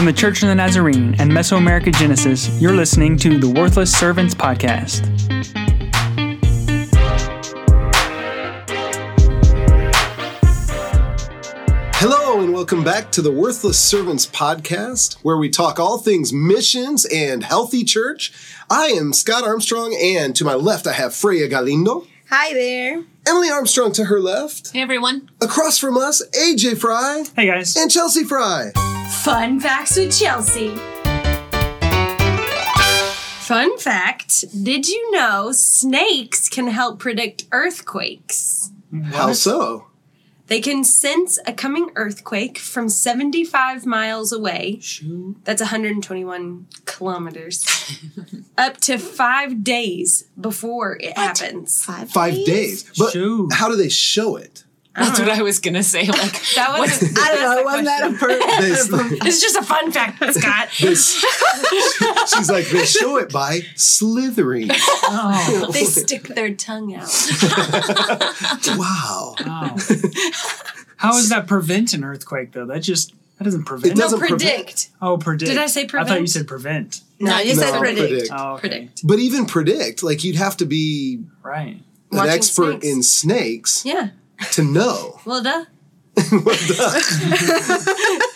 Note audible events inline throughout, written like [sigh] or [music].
From the Church of the Nazarene and Mesoamerica Genesis, you're listening to the Worthless Servants Podcast. Hello, and welcome back to the Worthless Servants Podcast, where we talk all things missions and healthy church. I am Scott Armstrong, and to my left, I have Freya Galindo. Hi there. Emily Armstrong to her left. Hey everyone. Across from us, AJ Fry. Hey guys. And Chelsea Fry. Fun facts with Chelsea. Fun fact Did you know snakes can help predict earthquakes? How so? They can sense a coming earthquake from 75 miles away. That's 121 kilometers. [laughs] up to five days before it happens. Five, Five days. But Shoot. how do they show it? That's what I was gonna say. Like [laughs] That was. I don't know. Wasn't that a per- [laughs] They, [laughs] It's just a fun fact, Scott. they- she's like, they show it by slithering. Oh, they stick their tongue out. Wow. wow. How does that prevent an earthquake though? That just that doesn't prevent. It doesn't no, prevent. predict. Oh, predict. Did I say prevent? I thought you said prevent. No, you No, said predict. predict. Oh, okay. Predict. But even predict, like you'd have to be Right. an Watching expert snakes. in snakes Yeah. To know. [laughs] Well, duh. [laughs]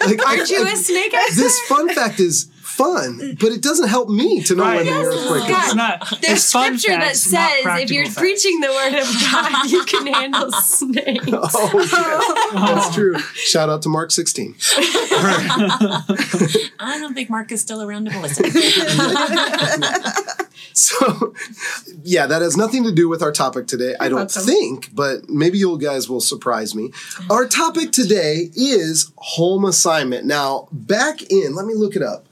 Like, Aren't you I- a snake? this fun fact is fun, but it doesn't help me to know Right. when the earthquake is. It's not. There's it's scripture that facts, not says if you're facts. preaching the word of God, you can handle [laughs] snakes. Oh, yeah. That's oh. true. Shout out to Mark 16. [laughs] I don't think Mark is still around to listen. [laughs] So, yeah, that has nothing to do with our topic today. I don't welcome. think, but maybe you guys will surprise me. Our topic today is home assignment. Now, back in, let me look it up.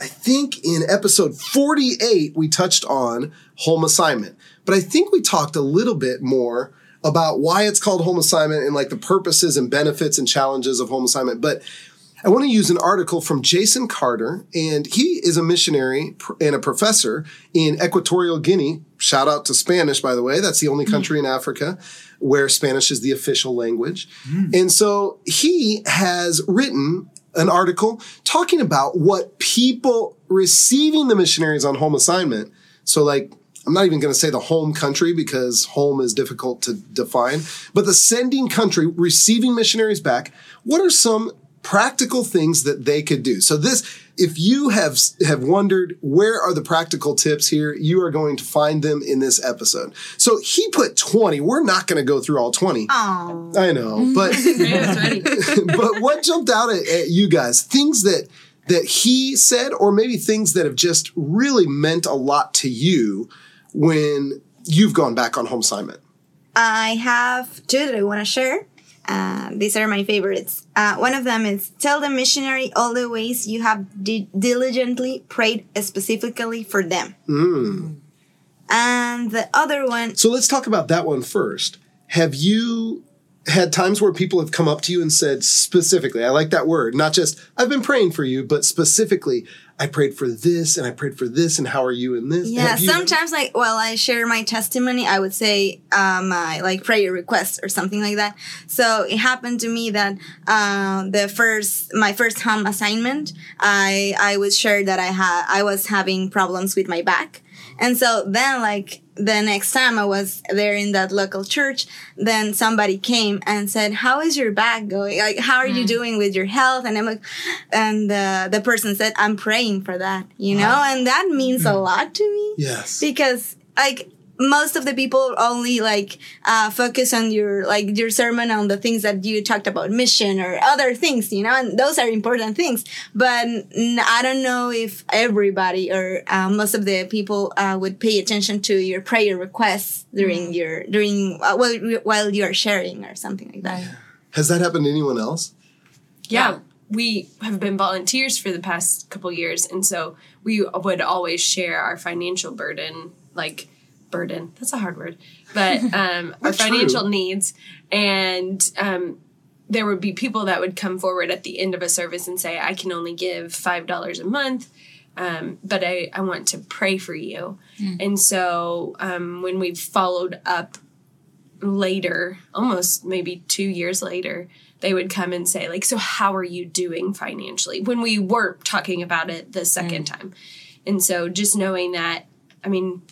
I think in episode 48, we touched on home assignment, but I think we talked a little bit more about why it's called home assignment and like the purposes and benefits and challenges of home assignment. But I want to use an article from Jason Carter, and he is a missionary and a professor in Equatorial Guinea. Shout out to Spanish, by the way. That's the only mm. country in Africa where Spanish is the official language. Mm. And so he has written an article talking about what people receiving the missionaries on home assignment. So, like, I'm not even going to say the home country because home is difficult to define, but the sending country receiving missionaries back. What are some practical things that they could do? So this, if you have have wondered where are the practical tips here, you are going to find them in this episode. So he put 20. We're not going to go through all 20. Oh. I know, but [laughs] [laughs] but what jumped out at, at you guys? Things that that he said, or maybe things that have just really meant a lot to you when you've gone back on home assignment. I have two that I want to share. Uh, these are my favorites. Uh, one of them is tell the missionary all the ways you have di- diligently prayed specifically for them. And the other one, So let's talk about that one first. Have you had times where people have come up to you and said specifically, I like that word, not just I've been praying for you, but specifically, I prayed for this and I prayed for this and how are you in this? yeah, you- sometimes like while I share my testimony, I would say uh, my like prayer request or something like that. So it happened to me that uh, the first my first home assignment, I I was sure that I had I was having problems with my back, and so then like the next time I was there in that local church, then somebody came and said, "How is your back going? Like, how are you doing with your health?" And I'm like, and uh, the person said, "I'm praying for that," you know, and that means a lot to me Yes. because like most of the people only like uh, focus on your like your sermon on the things that you talked about mission or other things you know and those are important things. But i don't know if everybody or uh, most of the people uh, would pay attention to your prayer requests during your during uh, while, while you're sharing or something like that. Has that happened to anyone else? yeah, we have been volunteers for the past couple years, and so we would always share our financial burden, like burden. That's a hard word, but [laughs] um, our That's true. financial needs, and um, there would be people that would come forward at the end of a service and say, "I can only give five dollars a month." Um, but I, I want to pray for you. And so um, when we've followed up later, almost maybe two years later, they would come and say, like, so how are you doing financially? When we weren't talking about it the second time. And so just knowing that, I mean,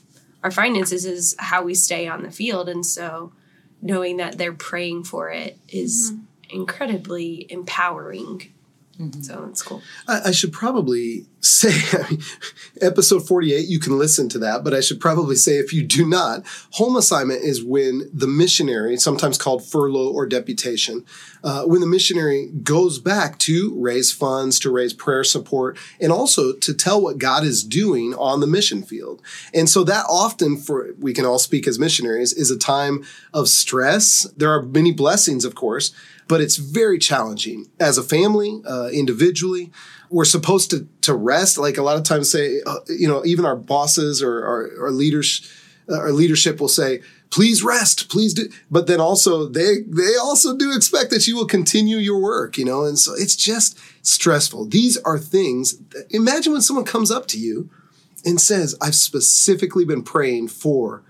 our finances is how we stay on the field. And so knowing that they're praying for it is mm-hmm. incredibly empowering. Mm-hmm. So it's cool. I, I should probably say, episode 48, you can listen to that, but I should probably say if you do not, home assignment is when the missionary, sometimes called furlough or deputation, uh, when the missionary goes back to raise funds, to raise prayer support, and also to tell what God is doing on the mission field. And so that often, for we can all speak as missionaries, is a time of stress. There are many blessings, of course, but it's very challenging as a family, uh, individually. We're supposed to to rest. Like a lot of times, say uh, you know, even our bosses or our, our leaders, uh, our leadership will say, "Please rest, please do." But then also they they also do expect that you will continue your work. You know, and so it's just stressful. These are things. That, imagine when someone comes up to you and says, "I've specifically been praying for."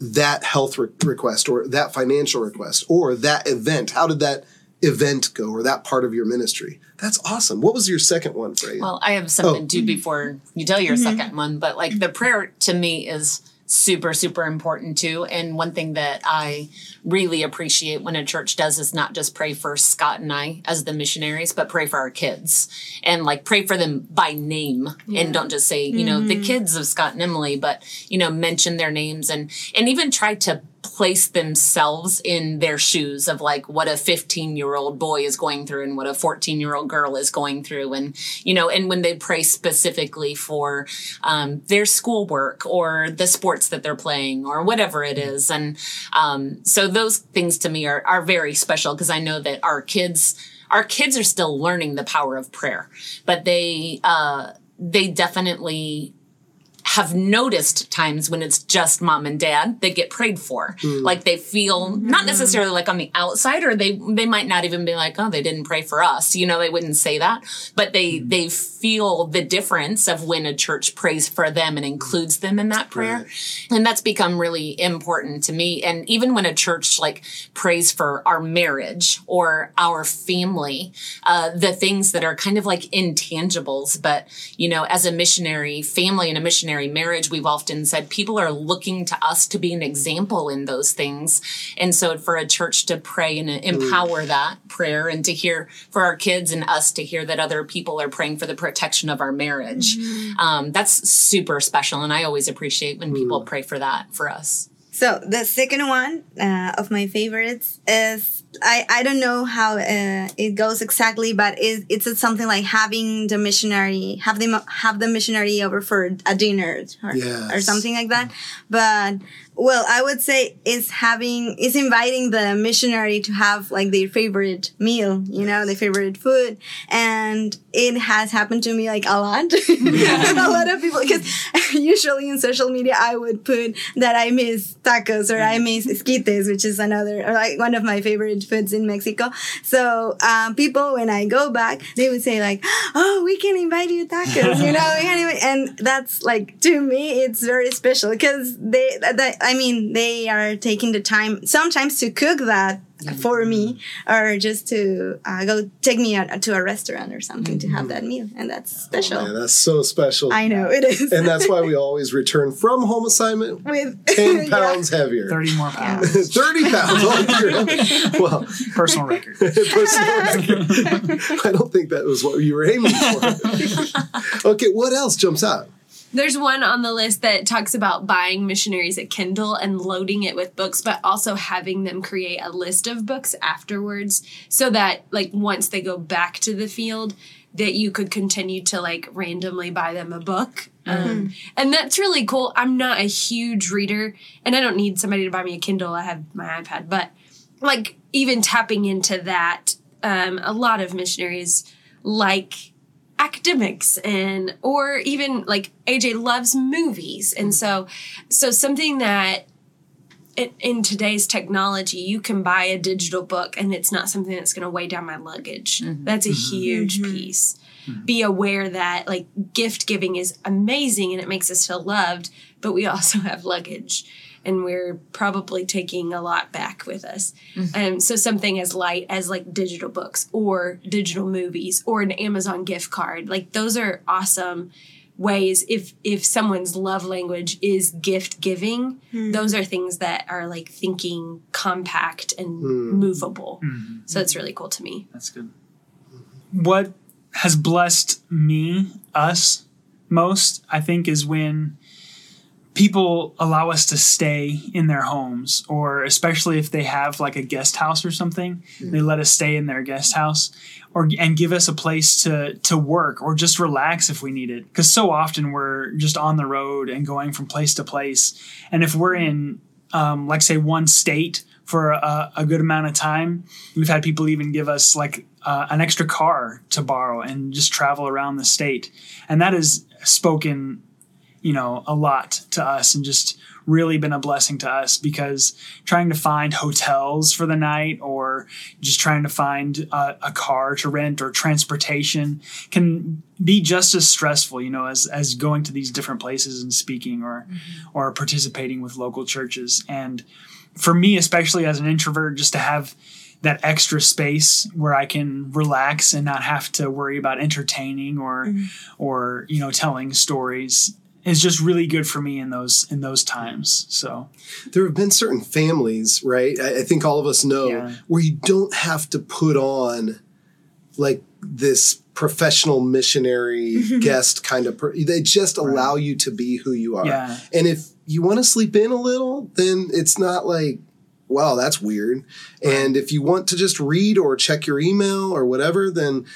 that health re- request or that financial request or that event? How did that event go or that part of your ministry? That's awesome. What was your second one, Freya? Well, I have something Oh. too mm-hmm. before you tell your mm-hmm. second one, but like the prayer to me is super, super important too. And one thing that I really appreciate when a church does is not just pray for Scott and I as the missionaries, but pray for our kids and like pray for them by name and don't just say, you know, the mm-hmm. kids of Scott and Emily, but, you know, mention their names and, and even try to place themselves in their shoes of like what a 15 year old boy is going through and what a 14 year old girl is going through. And you know and when they pray specifically for um, their schoolwork or the sports that they're playing or whatever it is. And um, so those things to me are, are very special because i know that our kids our kids are still learning the power of prayer. But they uh, they definitely have noticed times when it's just mom and dad that get prayed for. Mm. Like they feel not mm-hmm. necessarily like on the outside or they they might not even be like, "Oh, they didn't pray for us." You know, they wouldn't say that, but they mm. they feel the difference of when a church prays for them and includes them in that prayer. And that's become really important to me and even when a church like prays for our marriage or our family, uh the things that are kind of like intangibles, but you know, as a missionary family and a missionary marriage, we've often said people are looking to us to be an example in those things. And so for a church to pray and empower that prayer and to hear for our kids and us to hear that other people are praying for the protection of our marriage, um, that's super special. And I always appreciate when people pray for that for us. So the second one uh, of my favorites is I, I don't know how uh, it goes exactly, but it, it's something like having the missionary have them have the missionary over for a dinner or, or something like that. But well, I would say it's having it's inviting the missionary to have like their favorite meal, you know, their favorite food, and it has happened to me like a lot. [laughs] a lot of people because [laughs] usually in social media I would put that I miss tacos or I miss esquites, which is another or like one of my favorite foods in Mexico. So um, people when I go back, they would say like, "Oh, we can invite you tacos," you know, [laughs] invite- and that's like to me it's very special because they that- I mean they are taking the time sometimes to cook that for me or just to uh, go take me out to a restaurant or something to have that meal and that's special. Man, that's so special. I know it is. and that's why we [laughs] always return from home assignment with 10 [laughs] Yeah. pounds heavier. 30 more pounds. [laughs] 30 pounds. Oh, well, Personal record. personal record. I don't think that was what you were aiming for. okay, what else jumps out? There's one on the list that talks about buying missionaries at Kindle and loading it with books, but also having them create a list of books afterwards so that, like, once they go back to the field, that you could continue to, like, randomly buy them a book. Um, and that's really cool. I'm not a huge reader, and I don't need somebody to buy me a Kindle. I have my iPad, but, like, even tapping into that, um, a lot of missionaries like academics and or even like AJ loves movies. And mm-hmm. so so something that in, in today's technology you can buy a digital book and it's not something that's going to weigh down my luggage. Mm-hmm. That's a mm-hmm. huge piece. Be aware that like gift giving is amazing and it makes us feel loved but we also have luggage and we're probably taking a lot back with us. Mm-hmm. Um, so something as light as like digital books or digital movies or an Amazon gift card, like those are awesome ways. If if someone's love language is gift giving hmm. those are things that are like thinking compact and hmm. movable. Hmm. So it's really cool to me. That's good. What has blessed me, us, most, I think, is when people allow us to stay in their homes, or especially if they have like a guest house or something, they let us stay in their guest house, or and give us a place to to work or just relax if we need it. Because so often we're just on the road and going from place to place, and if we're in, um, like say, one state for a, a good amount of time, we've had people even give us like uh, an extra car to borrow and just travel around the state, and that is spoken you know a lot to us and just really been a blessing to us because trying to find hotels for the night or just trying to find a, a car to rent or transportation can be just as stressful you know as as going to these different places and speaking or mm-hmm. or participating with local churches. And for me especially as an introvert just to have that extra space where I can relax and not have to worry about entertaining or mm-hmm. or you know telling stories is just really good for me in those in those times. So There have been certain families, right? I, I think all of us know Yeah. where you don't have to put on like this professional missionary [laughs] guest kind of. Per- they just allow you to be who you are. Yeah. And if you want to sleep in a little, then it's not like. Wow, that's weird. And if you want to just read or check your email or whatever, then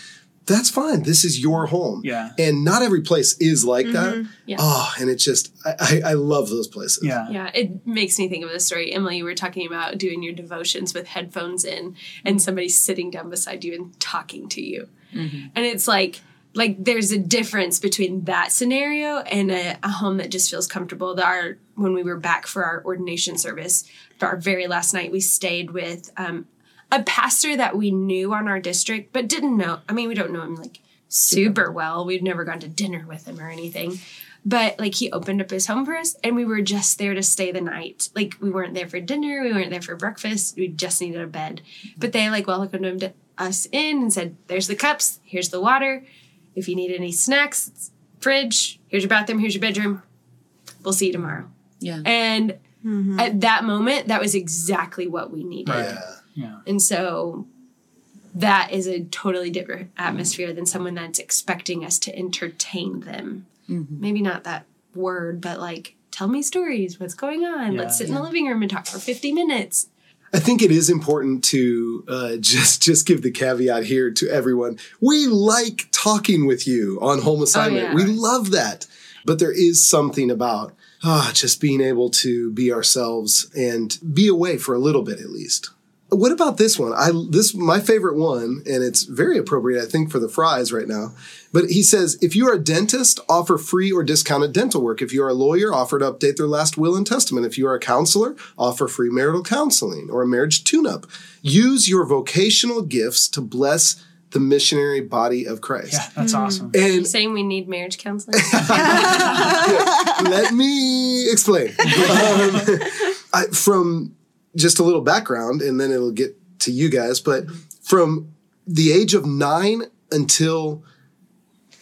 that's fine. This is your home. Yeah. And not every place is like that. Mm-hmm. Yeah. Oh, and it's just I, I, I love those places. yeah. Yeah, it makes me think of the story. Emily, you were talking about doing your devotions with headphones in and somebody sitting down beside you and talking to you. Mm-hmm. And it's like, like there's a difference between that scenario and a, a home that just feels comfortable. The- Our when we were back for our ordination service, for our very last night, we stayed with um, a pastor that we knew on our district, but didn't know. I mean, we don't know him like super well. We'd never gone to dinner with him or anything. But like he opened up his home for us and we were just there to stay the night. Like we weren't there for dinner, we weren't there for breakfast. We just needed a bed. But they like welcomed him to us in and said, There's the cups, here's the water. If you need any snacks, it's fridge, here's your bathroom, here's your bedroom. We'll see you tomorrow. Yeah. And mm-hmm. at that moment, that was exactly what we needed. Yeah. Yeah. And so that is a totally different atmosphere than someone that's expecting us to entertain them. Maybe not that word, but like, tell me stories. What's going on? Let's Yeah. sit in the living room and talk for 50 minutes. I think it is important to uh, [laughs] just just give the caveat here to everyone. We like talking with you on home assignment. yeah. We love that, but there is something about ah, just being able to be ourselves and be away for a little bit at least. What about this one? I this my favorite one, and it's very appropriate, I think, for the Frys right now. But he says, if you are a dentist, offer free or discounted dental work. If you are a lawyer, offer to update their last will and testament. If you are a counselor, offer free marital counseling or a marriage tune-up. Use your vocational gifts to bless the missionary body of Christ. Yeah. That's awesome. and You And saying we need marriage counseling? [laughs] let me explain. [laughs] Um, I, from just a little background, and then it'll get to you guys. But from the age of nine until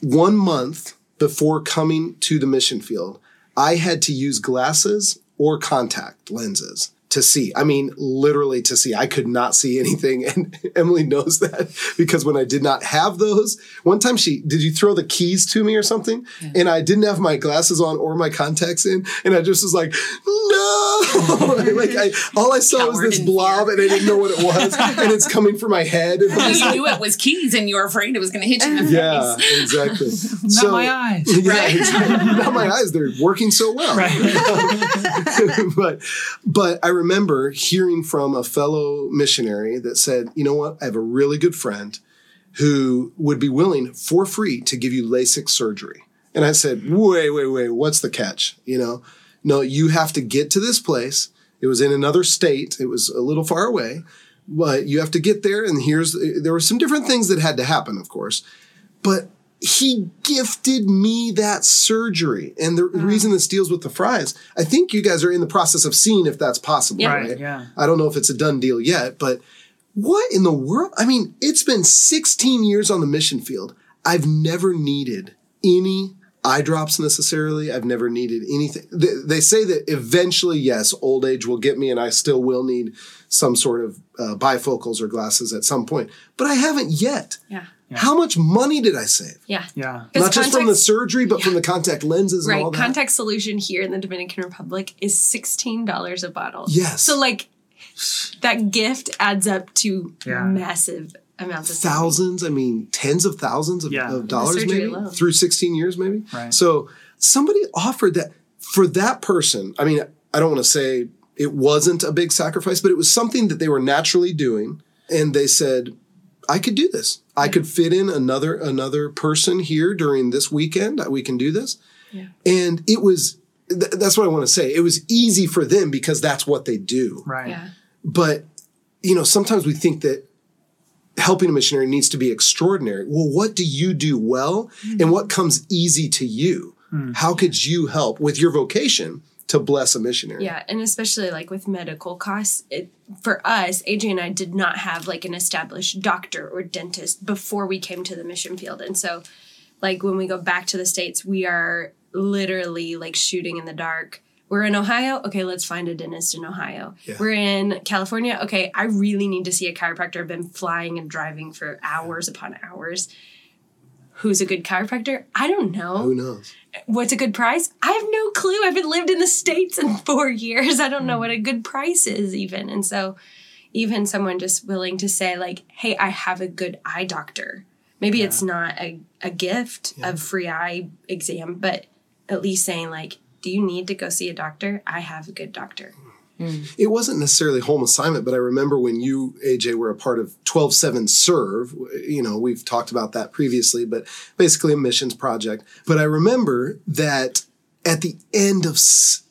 one month before coming to the mission field, I had to use glasses or contact lenses to see. I mean, literally to see. I could not see anything. [laughs] And Emily knows that because when I did not have those, one time she, did you throw the keys to me or something? And I didn't have my glasses on or my contacts in. And I just was like, no. [laughs] like I, all I saw was this blob and I didn't know what it was. [laughs] and it's coming from my head. And you like, knew it was keys and you were afraid it was going to hit you in the yeah, face. exactly. Not my eyes. Yeah, Right. exactly. Not my eyes. They're working so well. but but I remember hearing from a fellow missionary that said, you know what? I have a really good friend who would be willing for free to give you LASIK surgery. And I said, wait, wait, wait, what's the catch? You know, no, you have to get to this place. It was in another state. It was a little far away, but you have to get there. And here's, there were some different things that had to happen, of course. But he gifted me that surgery. And the mm. reason this deals with the Frys, I think you guys are in the process of seeing if that's possible, Yeah. right? Right, yeah. I don't know if it's a done deal yet, but what in the world? I mean, it's been 16 years on the mission field. I've never needed any eye drops necessarily. I've never needed anything. They, they say that eventually, yes, old age will get me, and I still will need some sort of uh, bifocals or glasses at some point. But I haven't yet. Yeah. How much money did I save? Yeah. Yeah. Because Not just from the surgery, but from the contact lenses and all Right. that. Contact solution here in the Dominican Republic is $16 a bottle. Yes. So, like, that gift adds up to Yeah. massive amounts of savings. thousands, I mean, tens of thousands of, Yeah. of dollars maybe alone. through 16 years, maybe. Right. So somebody offered that for that person. I mean, I don't want to say it wasn't a big sacrifice, but it was something that they were naturally doing. And they said, I could do this. I could fit in another another person here during this weekend. We can do this. Yeah. And it was th- that's what I want to say. It was easy for them because that's what they do Right. Yeah. but you know sometimes we think that helping a missionary needs to be extraordinary. Well what do you do well hmm. and what comes easy to you? Hmm. How could you help with your vocation to bless a missionary? Yeah, and especially like with medical costs, it, for us, Adrian and I did not have like an established doctor or dentist before we came to the mission field, and so like when we go back to the states, we are literally like shooting in the dark. We're in Ohio. Okay, let's find a dentist in Ohio. Yeah. We're in California. Okay, I really need to see a chiropractor. I've been flying and driving for hours upon hours. Who's a good chiropractor? I don't know who knows what's a good price? I have no clue. I haven't lived in the States in [laughs] four years. I don't know what a good price is, even. And so, even someone just willing to say, like, hey, I have a good eye doctor. Maybe it's not a, a gift of free eye exam, but at least saying, like, do you need to go see a doctor? I have a good doctor. it wasn't necessarily home assignment but i remember when you aj were a part of 12-7 serve you know we've talked about that previously but basically a missions project but i remember that at the end of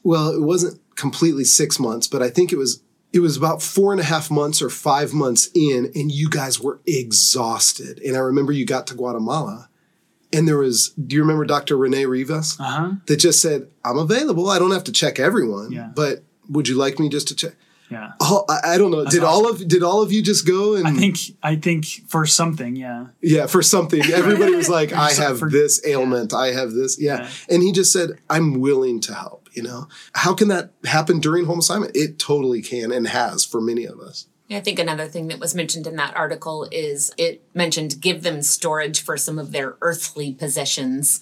well it wasn't completely six months but i think it was it was about four and a half months or five months in and you guys were exhausted and i remember you got to guatemala and there was do you remember dr renee rivas Uh huh. that just said i'm available i don't have to check everyone Yeah. but would you like me just to check Yeah. all, I, I don't know. did all of did all of you just go and I think I think for something, yeah. yeah for something? Everybody was like, [laughs] I have for- this ailment. I have this. Yeah. Yeah. and he just said, I'm willing to help. You know, how can that happen during home assignment? It totally can and has for many of us. I think another thing that was mentioned in that article is it mentioned give them storage for some of their earthly possessions.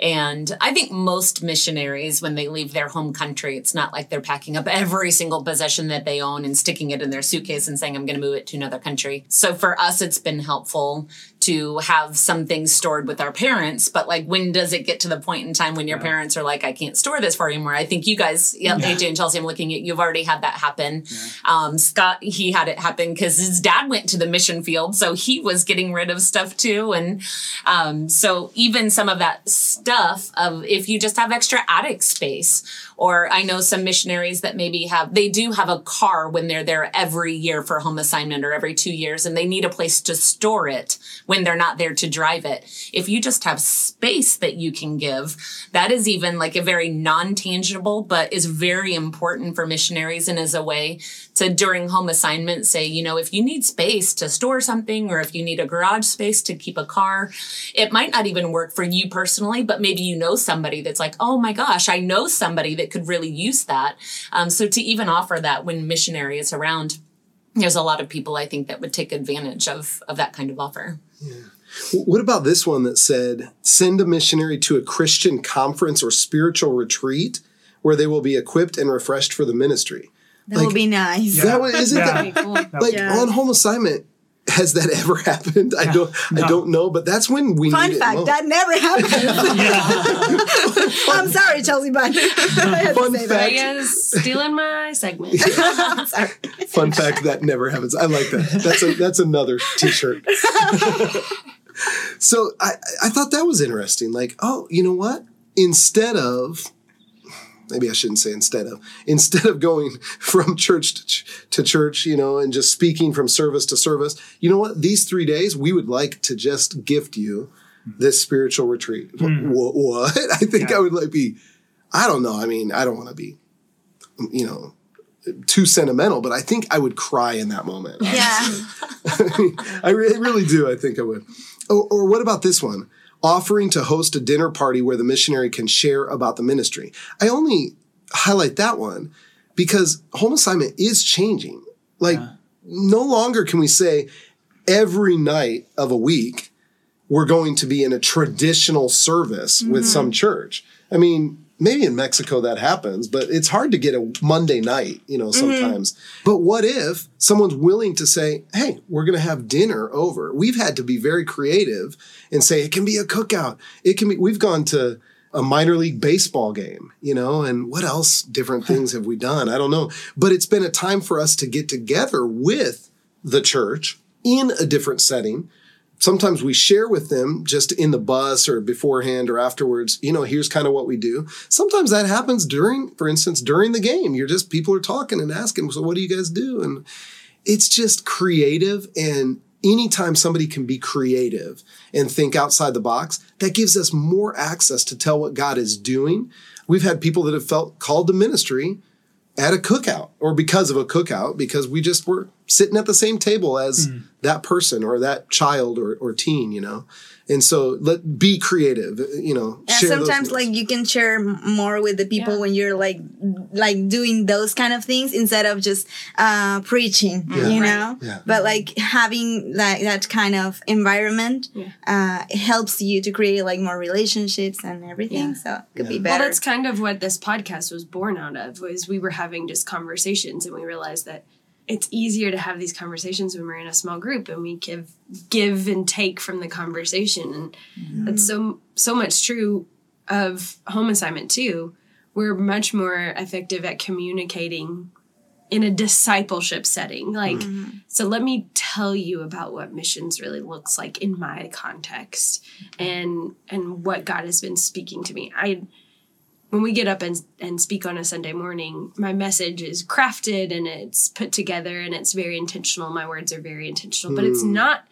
And I think most missionaries, when they leave their home country, it's not like they're packing up every single possession that they own and sticking it in their suitcase and saying, I'm going to move it to another country. So for us, it's been helpful to have some things stored with our parents. But like, when does it get to the point in time when your parents are like, I can't store this for you anymore? I think you guys, yeah, AJ and Chelsea, I'm looking at, you've already had that happen. Um, Scott, he had it happen because his dad went to the mission field. So he was getting rid of stuff too. And um, so even some of that stuff of if you just have extra attic space, or I know some missionaries that maybe have, they do have a car when they're there every year for home assignment or every two years, and they need a place to store it when they're not there to drive it. If you just have space that you can give, that is even like a very non tangible, but is very important for missionaries and is a way to during home assignment say, you know, if you need space to store something or if you need a garage space to keep a car, it might not even work for you personally, but maybe you know somebody that's like, oh my gosh, I know somebody that could really use that. Um, so to even offer that when missionary is around, there's a lot of people I think that would take advantage of of that kind of offer. What about this one that said, send a missionary to a Christian conference or spiritual retreat where they will be equipped and refreshed for the ministry? That Like- would be nice. That one, isn't Yeah. that cool. like Yeah. on home assignment? Has that ever [laughs] happened? I don't. I don't know, but that's when we Fun need fact, most. that never happened. [laughs] [laughs] I'm sorry, Chelsea, but I had Fun to say fact. Mega's stealing my segment. that. sorry. Fun fact that never happens. I like that. That's a that's another T-shirt. so I I thought that was interesting. Like, oh, you know what? Instead of maybe I shouldn't say instead of [laughs] instead of going from church to, ch- to church, you know, and just speaking from service to service, you know what? These three days we would like to just gift you this spiritual retreat. Wh- hmm. What? [laughs] I think Yeah. I would like be. I don't know. I mean, I don't want to be, you know, too sentimental, but I think I would cry in that moment. Yeah. [laughs] I re- really do. I think I would. Or, or what about this one? Offering to host a dinner party where the missionary can share about the ministry. I only highlight that one because home assignment is changing. Like, no longer can we say every night of a week we're going to be in a traditional service with mm-hmm. some church. I mean, maybe in Mexico that happens, but it's hard to get a Monday night, you know, mm-hmm. sometimes. But what if someone's willing to say, hey, we're going to have dinner over? We've had to be very creative and say it can be a cookout. It can be, we've gone to a minor league baseball game, you know, and what else different things have we done? I don't know. But it's been a time for us to get together with the church in a different setting sometimes we share with them just in the bus or beforehand or afterwards you know here's kind of what we do. Sometimes that happens during for instance during the game. You're just people are talking and asking so what do you guys do? And it's just creative and anytime somebody can be creative and think outside the box that gives us more access to tell what god is doing. We've had people that have felt called to ministry at a cookout or because of a cookout because we just were sitting at the same table as that person or that child or, or teen you know and so let be creative you know Yeah, share sometimes meals. like you can share more with the people Yeah. when you're like like doing those kind of things instead of just uh preaching Yeah. you Right. know Yeah. but like having like that kind of environment Yeah. uh helps you to create like more relationships and everything Yeah. so it could Yeah. be Well, better that's kind of what this podcast was born out of. Was we were having just conversations, and we realized that it's easier to have these conversations when we're in a small group and we give give and take from the conversation, and that's so so much true of home assignment too. We're much more effective at communicating in a discipleship setting. Like, mm-hmm. so let me tell you about what missions really looks like in my context and and what God has been speaking to me. I when we get up and, and speak on a Sunday morning, my message is crafted and it's put together and it's very intentional. My words are very intentional, but it's hmm. not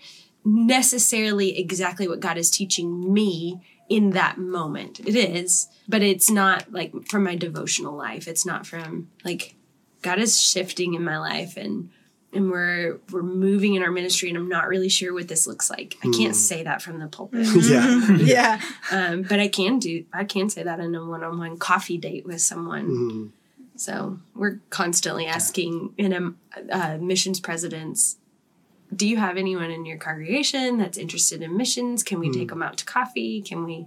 necessarily exactly what God is teaching me in that moment. It is, but it's not like from my devotional life. It's not from like God is shifting in my life and and we're we're moving in our ministry and I'm not really sure what this looks like. I can't say that from the pulpit. [laughs] yeah [laughs] yeah Um, but I can do I can say that in a one-on-one coffee date with someone. Mhm. So we're constantly asking in a uh, missions presidents, do you have anyone in your congregation that's interested in missions? Can we take them out to coffee? Can we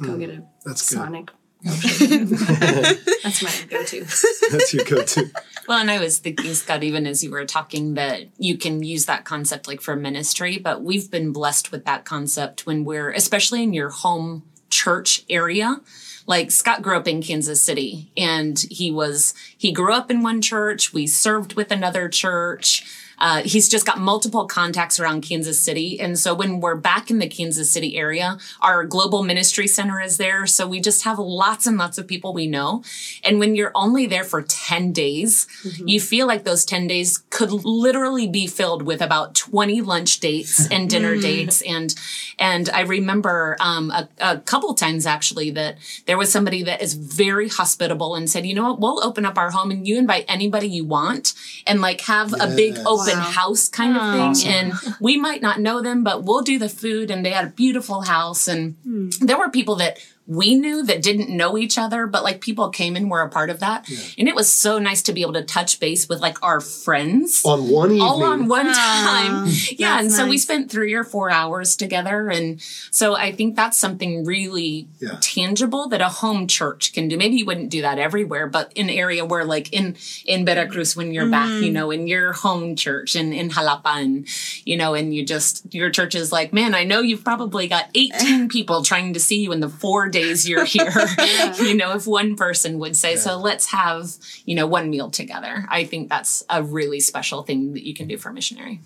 go get a That's good. Sonic? milkshake? [laughs] that's my go-to. [laughs] that's your go-to Well, and I was thinking, Scott, even as you were talking, that you can use that concept like for ministry, but we've been blessed with that concept when we're, especially in your home church area. Like Scott grew up in Kansas City and he was, he grew up in one church. We served with another church. Uh, he's just got multiple contacts around Kansas City. And so when we're back in the Kansas City area, our global ministry center is there. So we just have lots and lots of people we know. And when you're only there for 10 days, you feel like those 10 days could literally be filled with about 20 lunch dates and [laughs] dinner dates. And, and I remember, um, a, a couple times actually that there was somebody that is very hospitable and said, you know what, we'll open up our home and you invite anybody you want and like have a big Yes. Open Wow. house kind of thing. Awesome. And we might not know them, but we'll do the food and they had a beautiful house. And hmm. there were people that we knew that didn't know each other, but like people came and were a part of that. And it was so nice to be able to touch base with like our friends on one evening all on one time. [laughs] Yeah. And that's so we spent three or four hours together. And so I think that's something really Yeah. tangible that a home church can do. Maybe you wouldn't do that everywhere, but in area where like in, in Veracruz, when you're back, you mm-hmm. know, in your home church and in Jalapa and, you know, and you just, your church is like, man, I know you've probably got 18 [laughs] people trying to see you in the four days you're here. [laughs] you know, if one person would say, so let's have, you know, one meal together. I think that's a really special thing that you can do for a missionary.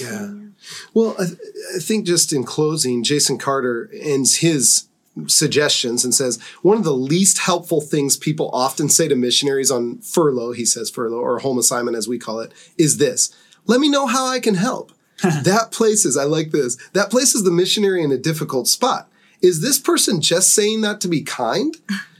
Yeah. Well, I, th- I think just in closing, Jason Carter ends his suggestions and says one of the least helpful things people often say to missionaries on furlough, he says furlough or home assignment as we call it, is this let me know how I can help. [laughs] that places, I like this, that places the missionary in a difficult spot. Is this person just saying that to be kind?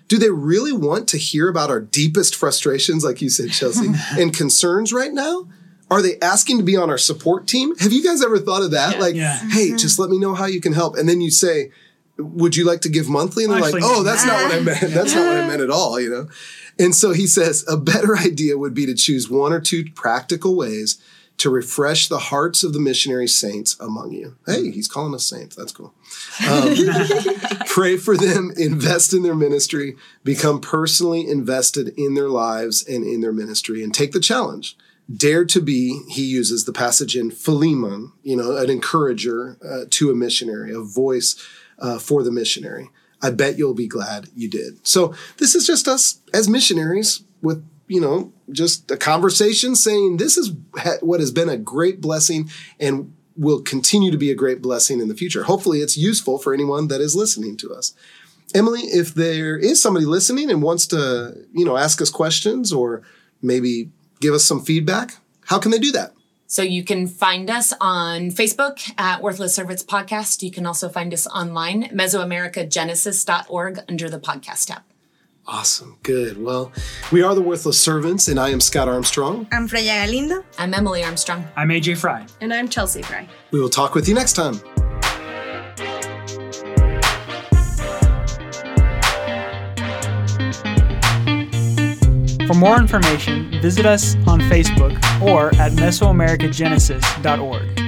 Do they really want to hear about our deepest frustrations, like you said, Chelsea, [laughs] and concerns right now? Are they asking to be on our support team? Have you guys ever thought of that? like, Yeah. hey, mm-hmm. just let me know how you can help. And then you say, would you like to give monthly? And they're like, oh, that's not what I meant. That's not what I meant at all, you know? And so he says a better [laughs] idea would be to choose one or two practical ways to refresh the hearts of the missionary saints among you. Hey, he's calling us saints. That's cool. Um, [laughs] pray for them, invest in their ministry, become personally invested in their lives and in their ministry, and take the challenge. Dare to be, he uses the passage in Philemon, you know, an encourager uh, to a missionary, a voice uh, for the missionary. I bet you'll be glad you did. So this is just us as missionaries with, you know, just a conversation saying this is what has been a great blessing and will continue to be a great blessing in the future. Hopefully it's useful for anyone that is listening to us. Emily, if there is somebody listening and wants to, you know, ask us questions or maybe give us some feedback, how can they do that? So you can find us on Facebook at Worthless Servants Podcast. You can also find us online, Mesoamericagenesis.org under the podcast tab. Awesome. Good. Well, we are the Worthless Servants, and I am Scott Armstrong. I'm Freya Galindo. I'm Emily Armstrong. I'm AJ Fry. And I'm Chelsea Fry. We will talk with you next time. For more information, visit us on Facebook or at Mesoamericagenesis.org.